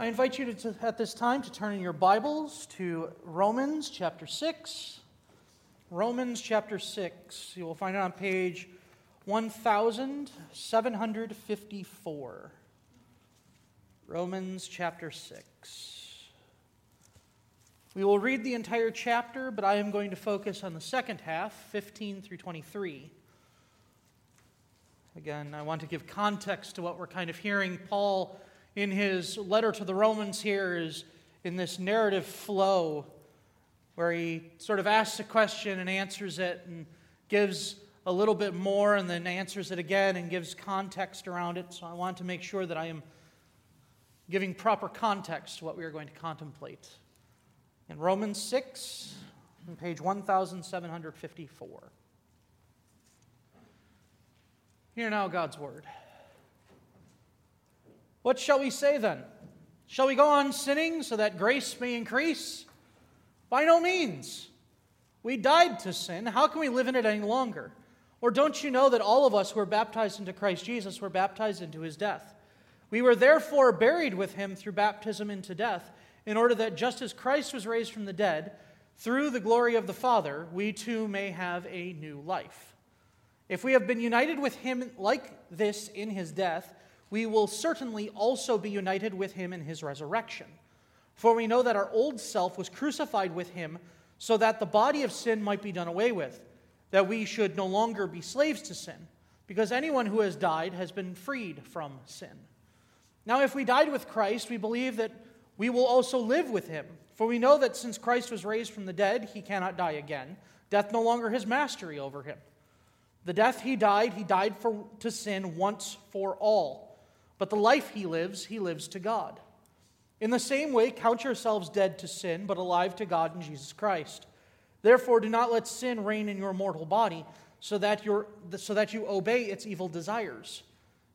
I invite you to, at this time to turn in your Bibles to Romans chapter 6. Romans chapter 6. You will find it on page 1754. Romans chapter 6. We will read the entire chapter, but I am going to focus on the second half, 15 through 23. Again, I want to give context to what we're kind of hearing. Paul, in his letter to the Romans, here is in this narrative flow where he sort of asks a question and answers it and gives a little bit more and then answers it again and gives context around it. So I want to make sure that I am giving proper context to what we are going to contemplate. In Romans 6, on page 1754. Hear now God's word. What shall we say then? Shall we go on sinning so that grace may increase? By no means. We died to sin. How can we live in it any longer? Or don't you know that all of us who were baptized into Christ Jesus were baptized into his death? We were therefore buried with him through baptism into death, in order that just as Christ was raised from the dead, through the glory of the Father, we too may have a new life. If we have been united with him like this in his death, we will certainly also be united with him in his resurrection. For we know that our old self was crucified with him so that the body of sin might be done away with, that we should no longer be slaves to sin, because anyone who has died has been freed from sin. Now, if we died with Christ, we believe that we will also live with him. For we know that since Christ was raised from the dead, he cannot die again. Death no longer has mastery over him. The death he died, he died for, to sin once for all. But the life he lives, he lives to God. In the same way, count yourselves dead to sin, but alive to God in Jesus Christ. Therefore, do not let sin reign in your mortal body, so that, so that you obey its evil desires.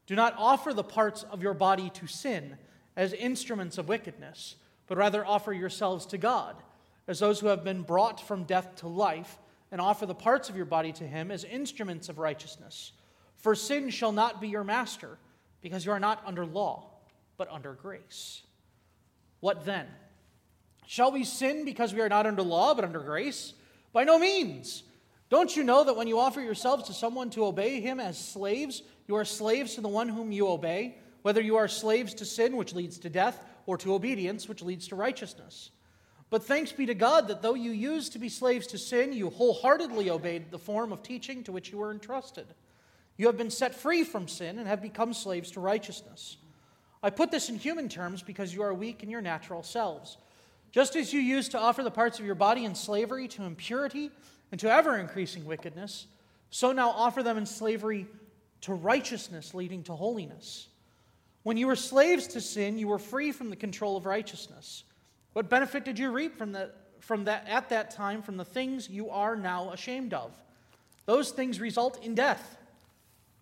Do not offer the parts of your body to sin as instruments of wickedness, but rather offer yourselves to God as those who have been brought from death to life, and offer the parts of your body to Him as instruments of righteousness. For sin shall not be your master, because you are not under law, but under grace. What then? Shall we sin because we are not under law, but under grace? By no means. Don't you know that when you offer yourselves to someone to obey him as slaves, you are slaves to the one whom you obey, whether you are slaves to sin, which leads to death, or to obedience, which leads to righteousness? But thanks be to God that though you used to be slaves to sin, you wholeheartedly obeyed the form of teaching to which you were entrusted. You have been set free from sin and have become slaves to righteousness. I put this in human terms because you are weak in your natural selves. Just as you used to offer the parts of your body in slavery to impurity and to ever increasing wickedness, so now offer them in slavery to righteousness leading to holiness. When you were slaves to sin, you were free from the control of righteousness. What benefit did you reap from, the, from that at that time from the things you are now ashamed of? Those things result in death.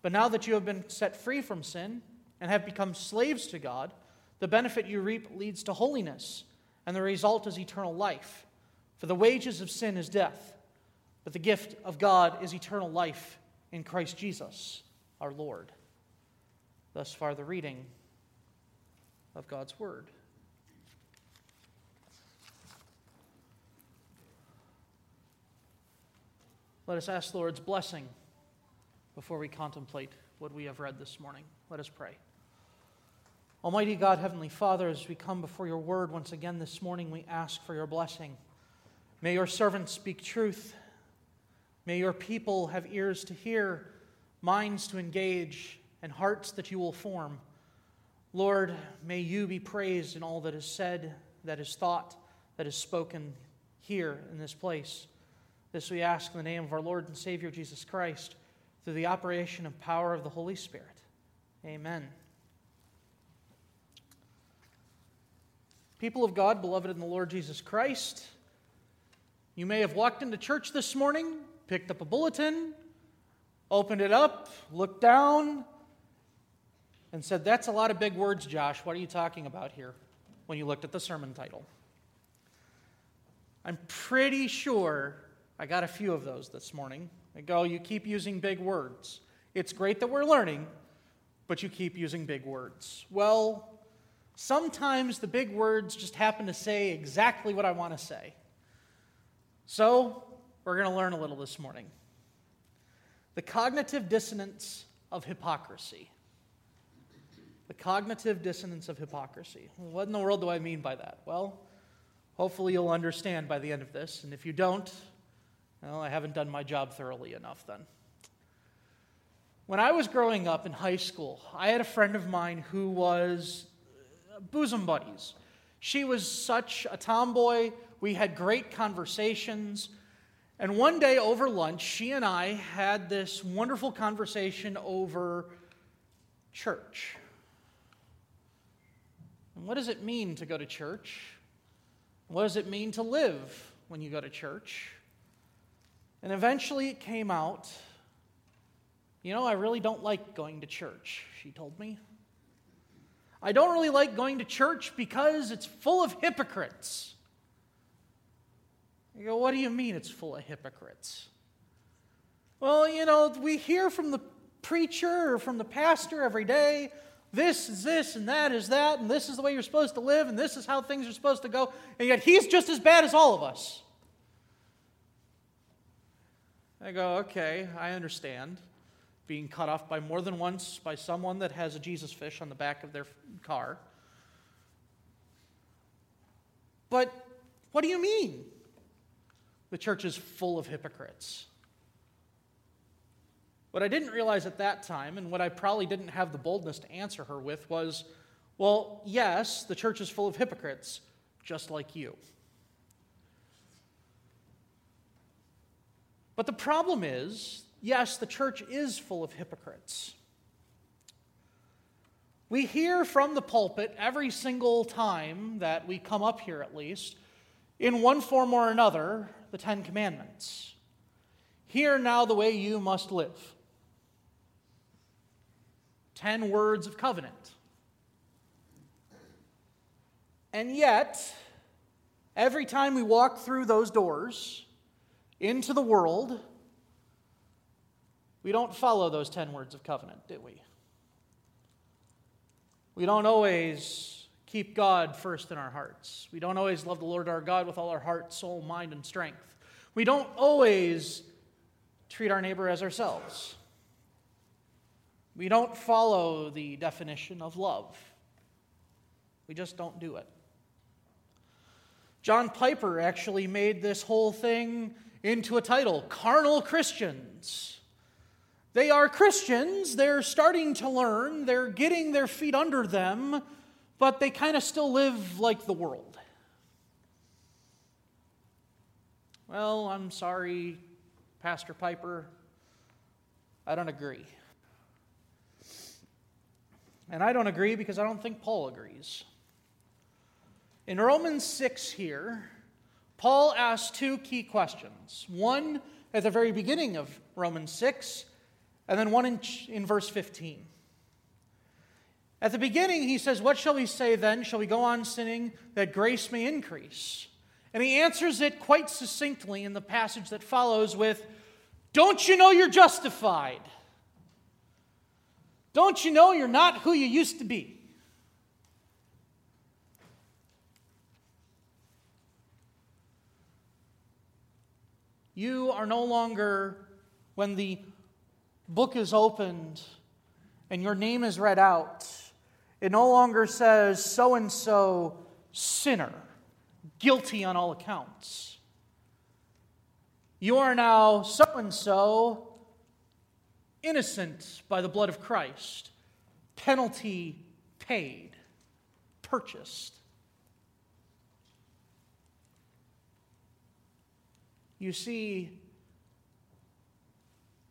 But now that you have been set free from sin and have become slaves to God, the benefit you reap leads to holiness, and the result is eternal life. For the wages of sin is death, but the gift of God is eternal life in Christ Jesus our Lord. Thus far, the reading of God's Word. Let us ask the Lord's blessing before we contemplate what we have read this morning. Let us pray. Almighty God, Heavenly Father, as we come before your word once again this morning, we ask for your blessing. May your servants speak truth. May your people have ears to hear minds to engage, and hearts that you will form. Lord, may you be praised in all that is said, that is thought, that is spoken here in this place. This we ask in the name of our Lord and Savior Jesus Christ, through the operation and power of the Holy Spirit. Amen. People of God, beloved in the Lord Jesus Christ, you may have walked into church this morning, picked up a bulletin, opened it up, looked down, and said, That's a lot of big words, Josh. What are you talking about here? When you looked at the sermon title. I'm pretty sure I got a few of those this morning. Go, oh, You keep using big words. It's great that we're learning, but you keep using big words. Well, Sometimes the big words just happen to say exactly what I want to say. So, we're going to learn a little this morning. The cognitive dissonance of hypocrisy. The cognitive dissonance of hypocrisy. What in the world do I mean by that? Well, hopefully you'll understand by the end of this. And if you don't, well, I haven't done my job thoroughly enough then. When I was growing up in high school, I had a friend of mine who was uh, bosom buddies. She was such a tomboy. We had great conversations. And one day over lunch, she and I had this wonderful conversation over church. And what does it mean to go to church? What does it mean to live when you go to church? And eventually it came out you know, I really don't like going to church, she told me. I don't really like going to church because it's full of hypocrites. You go, what do you mean it's full of hypocrites? Well, you know, we hear from the preacher or from the pastor every day this is this and that is that, and this is the way you're supposed to live, and this is how things are supposed to go, and yet he's just as bad as all of us. I go, okay, I understand. Being cut off by more than once by someone that has a Jesus fish on the back of their car. But what do you mean? The church is full of hypocrites. What I didn't realize at that time, and what I probably didn't have the boldness to answer her with, was well, yes, the church is full of hypocrites, just like you. But the problem is, yes, the church is full of hypocrites. We hear from the pulpit every single time that we come up here, at least, in one form or another, the Ten Commandments. Hear now the way you must live. 10 words of covenant. And yet, every time we walk through those doors into the world, we don't follow those 10 words of covenant, do we? We don't always keep God first in our hearts. We don't always love the Lord our God with all our heart, soul, mind, and strength. We don't always treat our neighbor as ourselves. We don't follow the definition of love. We just don't do it. John Piper actually made this whole thing into a title Carnal Christians. They are Christians, they're starting to learn, they're getting their feet under them, but they kind of still live like the world. Well, I'm sorry, Pastor Piper, I don't agree. And I don't agree because I don't think Paul agrees. In Romans 6 here, Paul asks two key questions. One at the very beginning of Romans 6, and then one in, in verse 15. At the beginning, he says, What shall we say then? Shall we go on sinning that grace may increase? And he answers it quite succinctly in the passage that follows with, Don't you know you're justified? Don't you know you're not who you used to be? You are no longer, when the book is opened and your name is read out, it no longer says so and so sinner, guilty on all accounts. You are now so and so innocent by the blood of Christ, penalty paid, purchased. You see,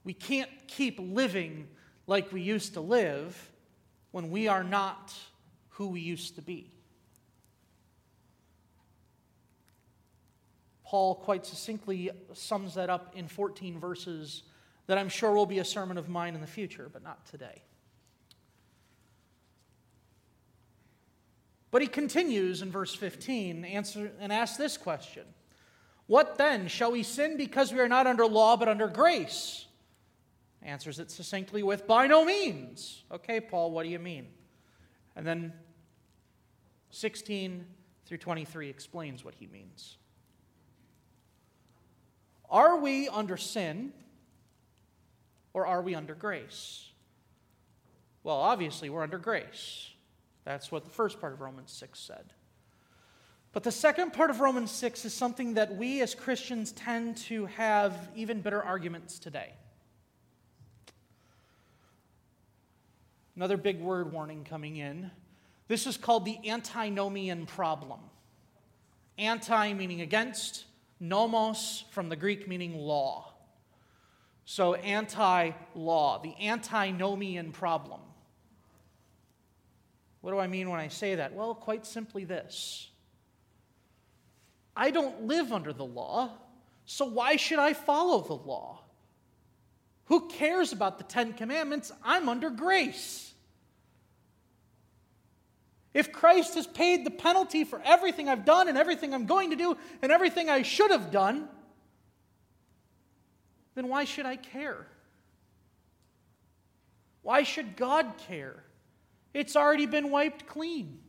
we can't keep living like we used to live when we are not who we used to be. Paul quite succinctly sums that up in 14 verses that I'm sure will be a sermon of mine in the future, but not today. But he continues in verse 15 answer, and asks this question What then? Shall we sin because we are not under law but under grace? Answers it succinctly with, By no means. Okay, Paul, what do you mean? And then 16 through 23 explains what he means. Are we under sin or are we under grace? Well, obviously, we're under grace. That's what the first part of Romans 6 said. But the second part of Romans 6 is something that we as Christians tend to have even better arguments today. Another big word warning coming in. This is called the antinomian problem. Anti meaning against, nomos from the Greek meaning law. So, anti law, the antinomian problem. What do I mean when I say that? Well, quite simply this I don't live under the law, so why should I follow the law? Who cares about the Ten Commandments? I'm under grace. If Christ has paid the penalty for everything I've done and everything I'm going to do and everything I should have done, then why should I care? Why should God care? It's already been wiped clean.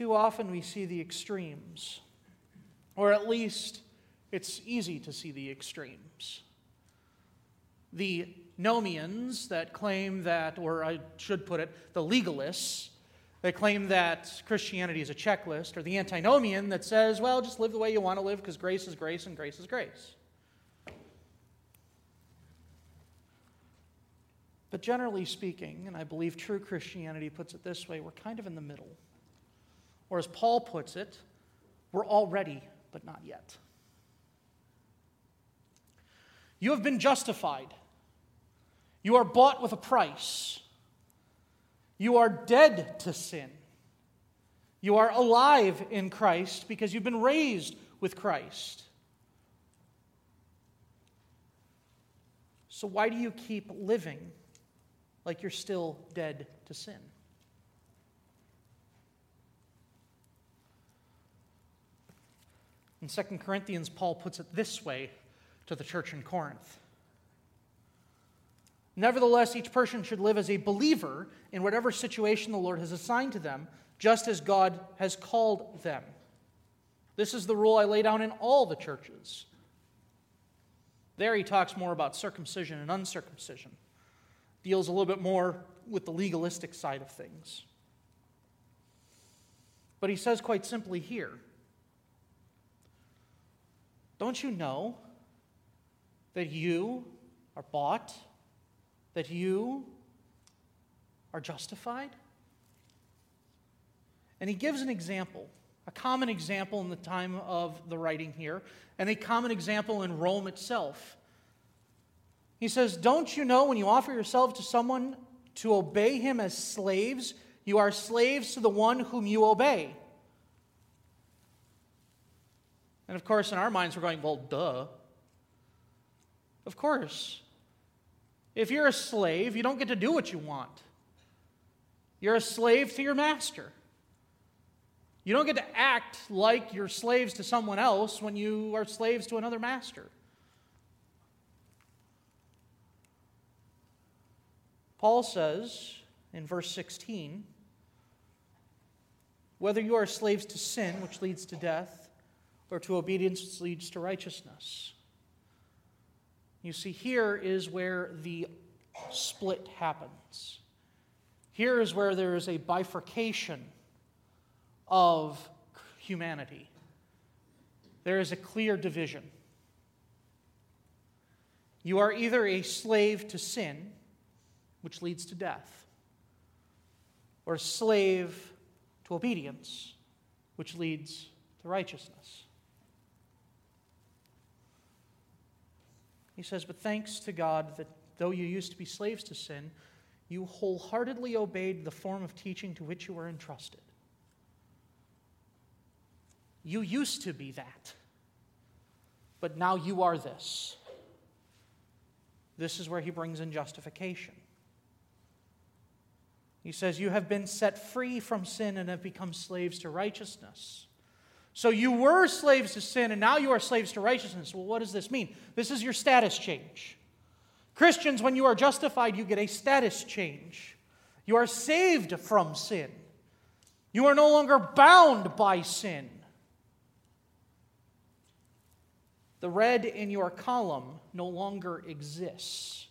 Too often we see the extremes, or at least it's easy to see the extremes. The nomians that claim that, or I should put it, the legalists that claim that Christianity is a checklist, or the antinomian that says, well, just live the way you want to live because grace is grace and grace is grace. But generally speaking, and I believe true Christianity puts it this way, we're kind of in the middle. Or as Paul puts it, we're all ready, but not yet. You have been justified. You are bought with a price. You are dead to sin. You are alive in Christ because you've been raised with Christ. So, why do you keep living like you're still dead to sin. In 2 Corinthians, Paul puts it this way to the church in Corinth Nevertheless, each person should live as a believer in whatever situation the Lord has assigned to them, just as God has called them. This is the rule I lay down in all the churches. There he talks more about circumcision and uncircumcision deals a little bit more with the legalistic side of things. But he says quite simply here Don't you know that you are bought, that you are justified? And he gives an example, a common example in the time of the writing here, and a common example in Rome itself. He says, Don't you know when you offer yourself to someone to obey him as slaves, you are slaves to the one whom you obey? And of course, in our minds, we're going, Well, duh. Of course. If you're a slave, you don't get to do what you want. You're a slave to your master. You don't get to act like you're slaves to someone else when you are slaves to another master. Paul says in verse 16 whether you are slaves to sin, which leads to death, or to obedience, leads to righteousness. You see, here is where the split happens. Here is where there is a bifurcation of humanity. There is a clear division. You are either a slave to sin which leads to death, or a slave to obedience, which leads to righteousness. He says, But thanks to God that though you used to be slaves to sin, you wholeheartedly obeyed the form of teaching to which you were entrusted. You used to be that, but now you are this. This is where he brings in justification. He says, You have been set free from sin and have become slaves to righteousness. So you were slaves to sin and now you are slaves to righteousness. Well, what does this mean? This is your status change. Christians, when you are justified, you get a status change. You are saved from sin. You are no longer bound by sin. The red in your column no longer exists.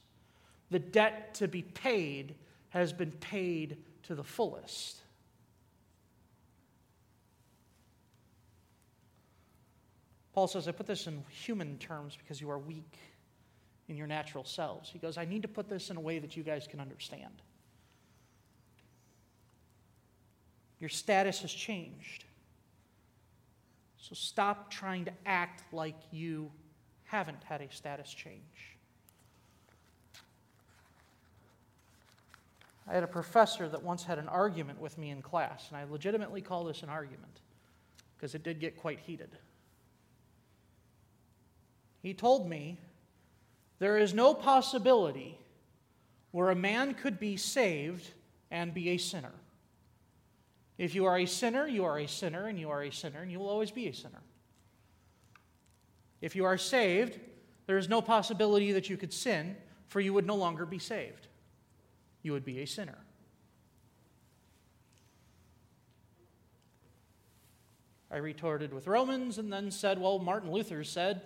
The debt to be paid has been paid to the fullest. Paul says, I put this in human terms because you are weak in your natural selves. He goes, I need to put this in a way that you guys can understand. Your status has changed. So stop trying to act like you haven't had a status change. I had a professor that once had an argument with me in class, and I legitimately call this an argument because it did get quite heated. He told me there is no possibility where a man could be saved and be a sinner. If you are a sinner, you are a sinner, and you are a sinner, and you will always be a sinner. If you are saved, there is no possibility that you could sin, for you would no longer be saved. You would be a sinner. I retorted with Romans and then said, Well, Martin Luther said,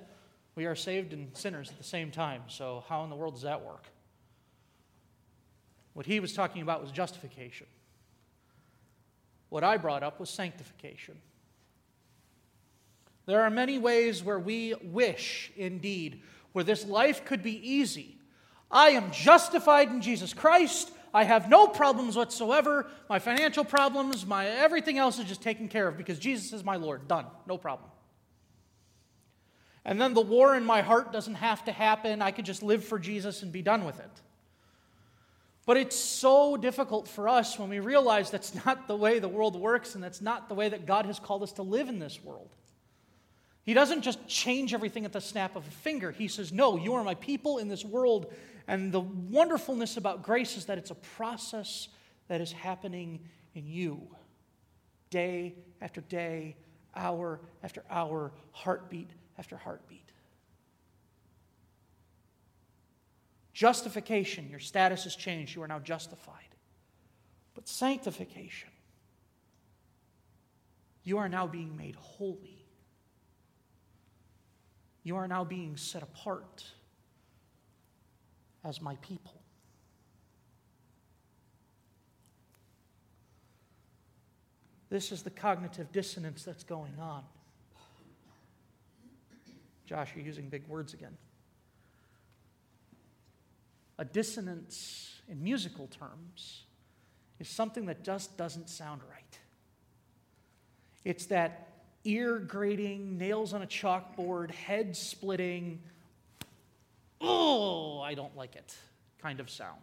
we are saved and sinners at the same time. So, how in the world does that work? What he was talking about was justification. What I brought up was sanctification. There are many ways where we wish, indeed, where this life could be easy. I am justified in Jesus Christ. I have no problems whatsoever. My financial problems, my everything else is just taken care of because Jesus is my Lord. Done. No problem. And then the war in my heart doesn't have to happen. I could just live for Jesus and be done with it. But it's so difficult for us when we realize that's not the way the world works and that's not the way that God has called us to live in this world. He doesn't just change everything at the snap of a finger. He says, No, you are my people in this world. And the wonderfulness about grace is that it's a process that is happening in you day after day, hour after hour, heartbeat after heartbeat. Justification, your status has changed. You are now justified. But sanctification, you are now being made holy. You are now being set apart as my people. This is the cognitive dissonance that's going on. Josh, you're using big words again. A dissonance in musical terms is something that just doesn't sound right. It's that ear grating, nails on a chalkboard, head splitting, oh, I don't like it kind of sound.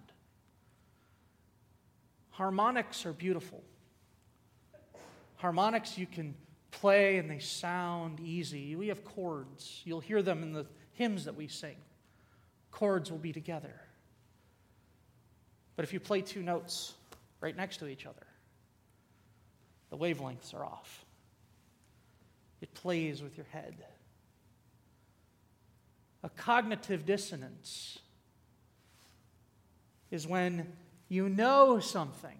Harmonics are beautiful. Harmonics you can play and they sound easy. We have chords. You'll hear them in the hymns that we sing. Chords will be together. But if you play two notes right next to each other, the wavelengths are off. It plays with your head. A cognitive dissonance is when you know something.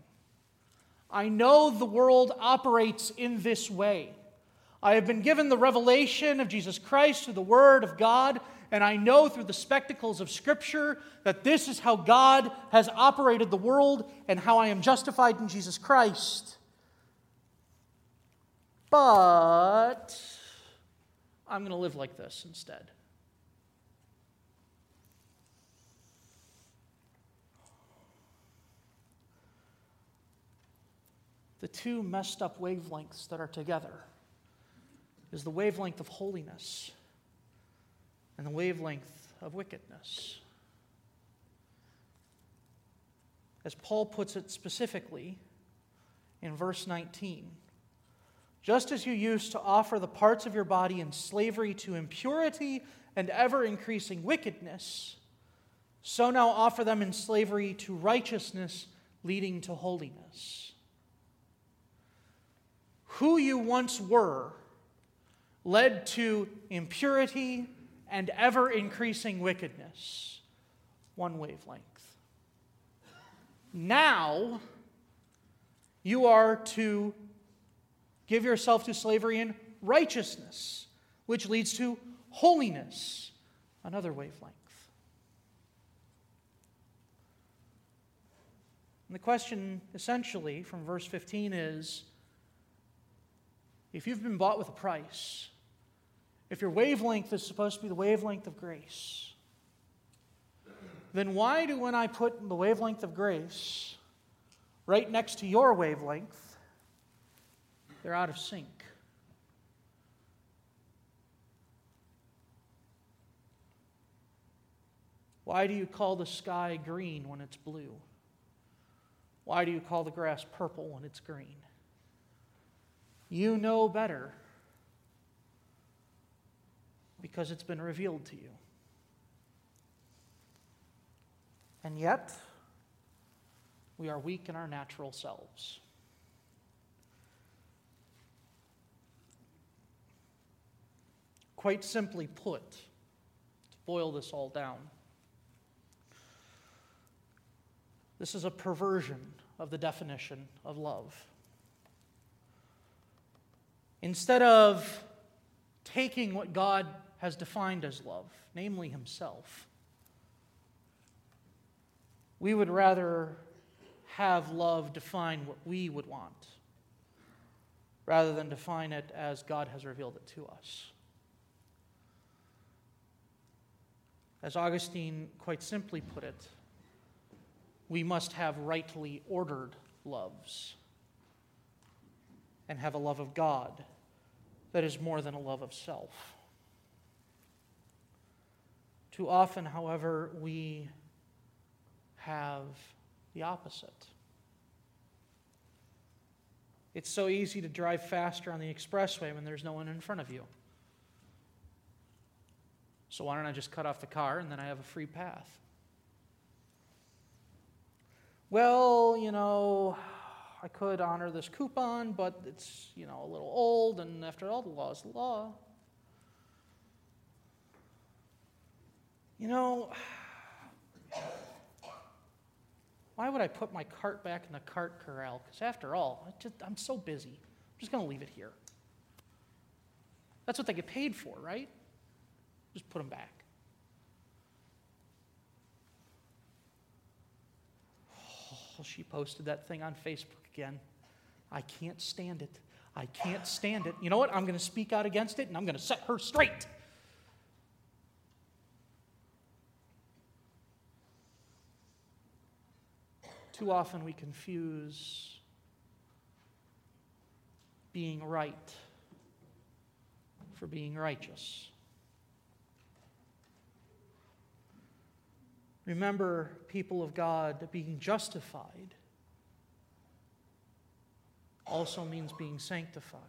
I know the world operates in this way. I have been given the revelation of Jesus Christ through the Word of God, and I know through the spectacles of Scripture that this is how God has operated the world and how I am justified in Jesus Christ. But I'm going to live like this instead. The two messed up wavelengths that are together is the wavelength of holiness and the wavelength of wickedness. As Paul puts it specifically in verse 19, just as you used to offer the parts of your body in slavery to impurity and ever increasing wickedness, so now offer them in slavery to righteousness leading to holiness. Who you once were led to impurity and ever increasing wickedness. one wavelength. Now, you are to give yourself to slavery in righteousness, which leads to holiness, another wavelength. And the question, essentially, from verse 15 is if you've been bought with a price, if your wavelength is supposed to be the wavelength of grace, then why do when I put the wavelength of grace right next to your wavelength, they're out of sync? Why do you call the sky green when it's blue? Why do you call the grass purple when it's green? You know better because it's been revealed to you. And yet, we are weak in our natural selves. Quite simply put, to boil this all down, this is a perversion of the definition of love. Instead of taking what God has defined as love, namely Himself, we would rather have love define what we would want rather than define it as God has revealed it to us. As Augustine quite simply put it, we must have rightly ordered loves and have a love of God that is more than a love of self. Too often, however, we have the opposite. It's so easy to drive faster on the expressway when there's no one in front of you. So, why don't I just cut off the car and then I have a free path? Well, you know, I could honor this coupon, but it's, you know, a little old, and after all, the law is the law. You know, why would I put my cart back in the cart corral? Because after all, just, I'm so busy. I'm just going to leave it here. That's what they get paid for, right? Just put them back. Oh, she posted that thing on Facebook again. I can't stand it. I can't stand it. You know what? I'm going to speak out against it and I'm going to set her straight. Too often we confuse being right for being righteous. Remember, people of God, being justified also means being sanctified.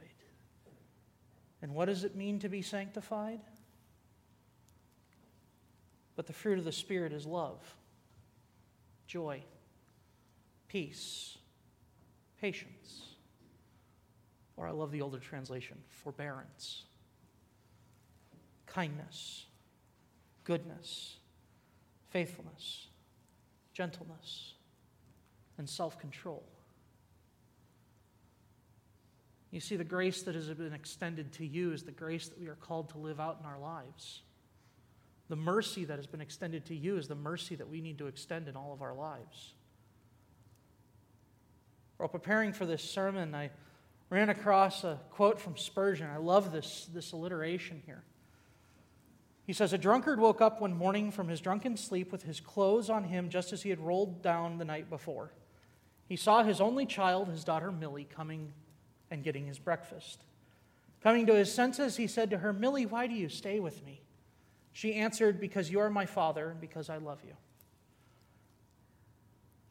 And what does it mean to be sanctified? But the fruit of the Spirit is love, joy, peace, patience, or I love the older translation, forbearance, kindness, goodness, faithfulness, gentleness, and self control. You see, the grace that has been extended to you is the grace that we are called to live out in our lives. The mercy that has been extended to you is the mercy that we need to extend in all of our lives. While preparing for this sermon, I ran across a quote from Spurgeon. I love this, this alliteration here. He says, A drunkard woke up one morning from his drunken sleep with his clothes on him just as he had rolled down the night before. He saw his only child, his daughter Millie, coming and getting his breakfast. Coming to his senses, he said to her, Millie, why do you stay with me? She answered, Because you are my father and because I love you.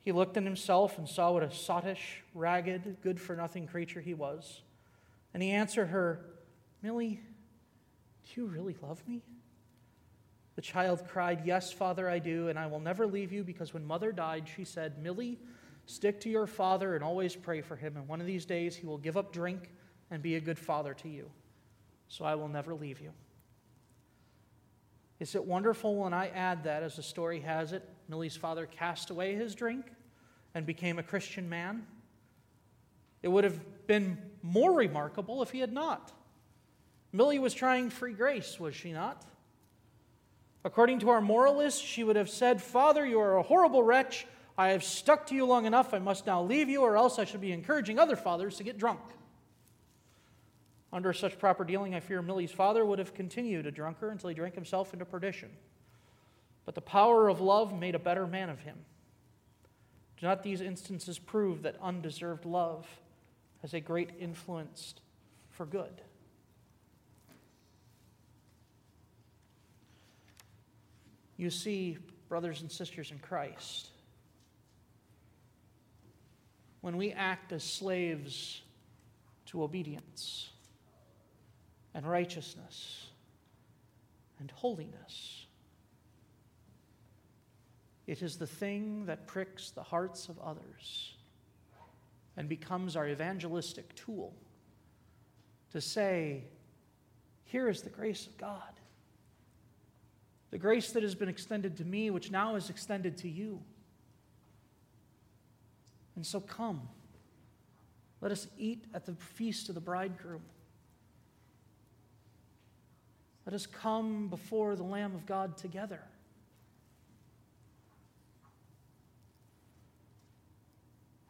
He looked in himself and saw what a sottish, ragged, good for nothing creature he was. And he answered her, Millie, do you really love me? The child cried, Yes, Father, I do, and I will never leave you because when mother died, she said, Millie, stick to your father and always pray for him, and one of these days he will give up drink and be a good father to you. So I will never leave you. Is it wonderful when I add that, as the story has it, Millie's father cast away his drink and became a Christian man. It would have been more remarkable if he had not. Millie was trying free grace, was she not? According to our moralists, she would have said, Father, you are a horrible wretch. I have stuck to you long enough. I must now leave you, or else I should be encouraging other fathers to get drunk. Under such proper dealing, I fear Millie's father would have continued a drunkard until he drank himself into perdition. But the power of love made a better man of him. Do not these instances prove that undeserved love has a great influence for good? You see, brothers and sisters in Christ, when we act as slaves to obedience and righteousness and holiness, it is the thing that pricks the hearts of others and becomes our evangelistic tool to say, Here is the grace of God. The grace that has been extended to me, which now is extended to you. And so come. Let us eat at the feast of the bridegroom. Let us come before the Lamb of God together.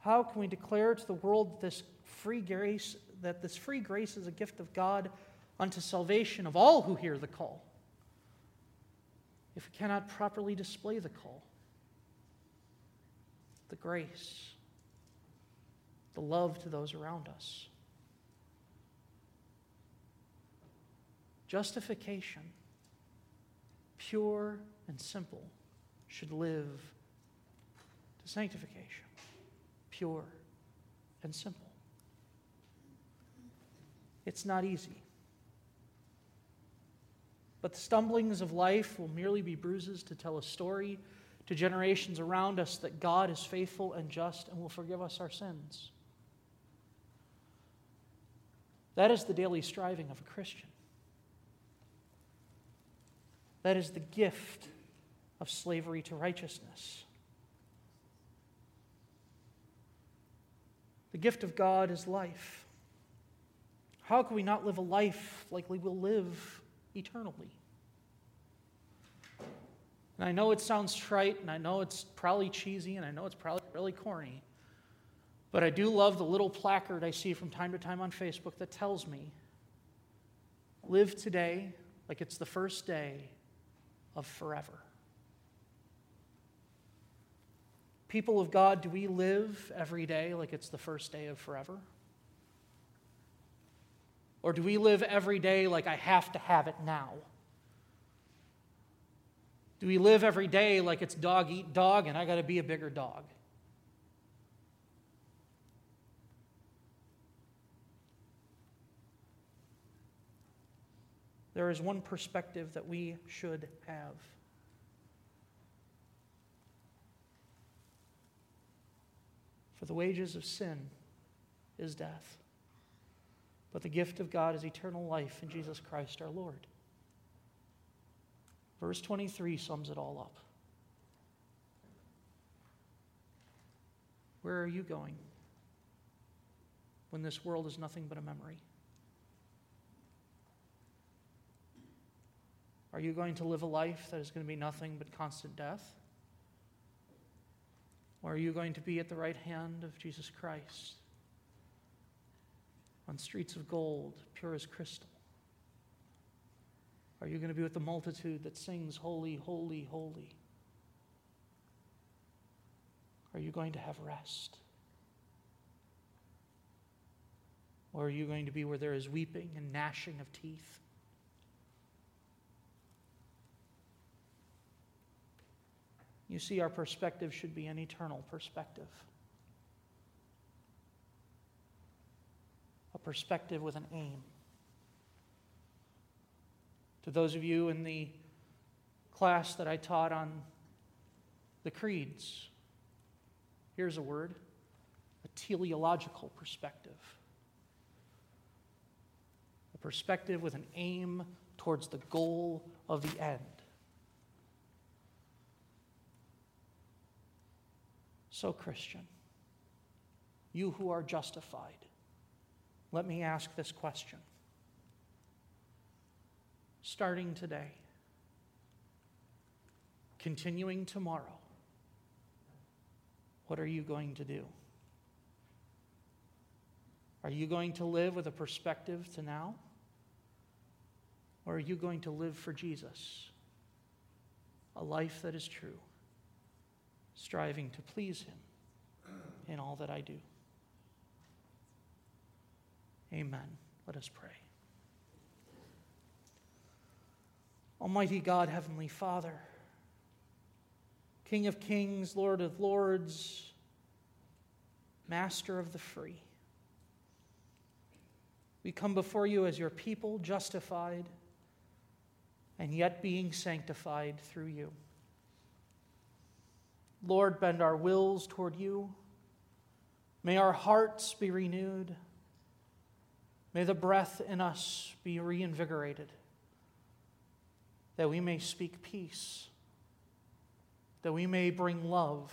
How can we declare to the world this free grace, that this free grace is a gift of God unto salvation of all who hear the call? If we cannot properly display the call, the grace, the love to those around us. Justification, pure and simple, should live to sanctification, pure and simple. It's not easy. But the stumblings of life will merely be bruises to tell a story to generations around us that God is faithful and just and will forgive us our sins. That is the daily striving of a Christian. That is the gift of slavery to righteousness. The gift of God is life. How can we not live a life like we will live eternally. And I know it sounds trite, and I know it's probably cheesy, and I know it's probably really corny, but I do love the little placard I see from time to time on Facebook that tells me live today like it's the first day of forever. People of God, do we live every day like it's the first day of forever? Or do we live every day like I have to have it now? Do we live every day like it's dog eat dog and I got to be a bigger dog? There is one perspective that we should have. For the wages of sin is death. But the gift of God is eternal life in Jesus Christ our Lord. Verse 23 sums it all up. Where are you going when this world is nothing but a memory? Are you going to live a life that is going to be nothing but constant death? Or are you going to be at the right hand of Jesus Christ? On streets of gold, pure as crystal? Are you going to be with the multitude that sings, Holy, Holy, Holy? Are you going to have rest? Or are you going to be where there is weeping and gnashing of teeth? You see, our perspective should be an eternal perspective. Perspective with an aim. To those of you in the class that I taught on the creeds, here's a word a teleological perspective. A perspective with an aim towards the goal of the end. So, Christian, you who are justified, let me ask this question. Starting today, continuing tomorrow, what are you going to do? Are you going to live with a perspective to now? Or are you going to live for Jesus? A life that is true, striving to please Him in all that I do. Amen. Let us pray. Almighty God, Heavenly Father, King of kings, Lord of lords, Master of the free. We come before you as your people, justified and yet being sanctified through you. Lord, bend our wills toward you. May our hearts be renewed. May the breath in us be reinvigorated, that we may speak peace, that we may bring love,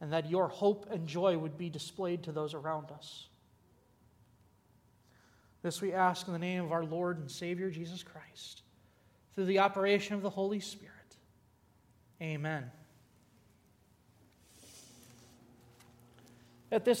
and that your hope and joy would be displayed to those around us. This we ask in the name of our Lord and Savior Jesus Christ, through the operation of the Holy Spirit. Amen. At this time,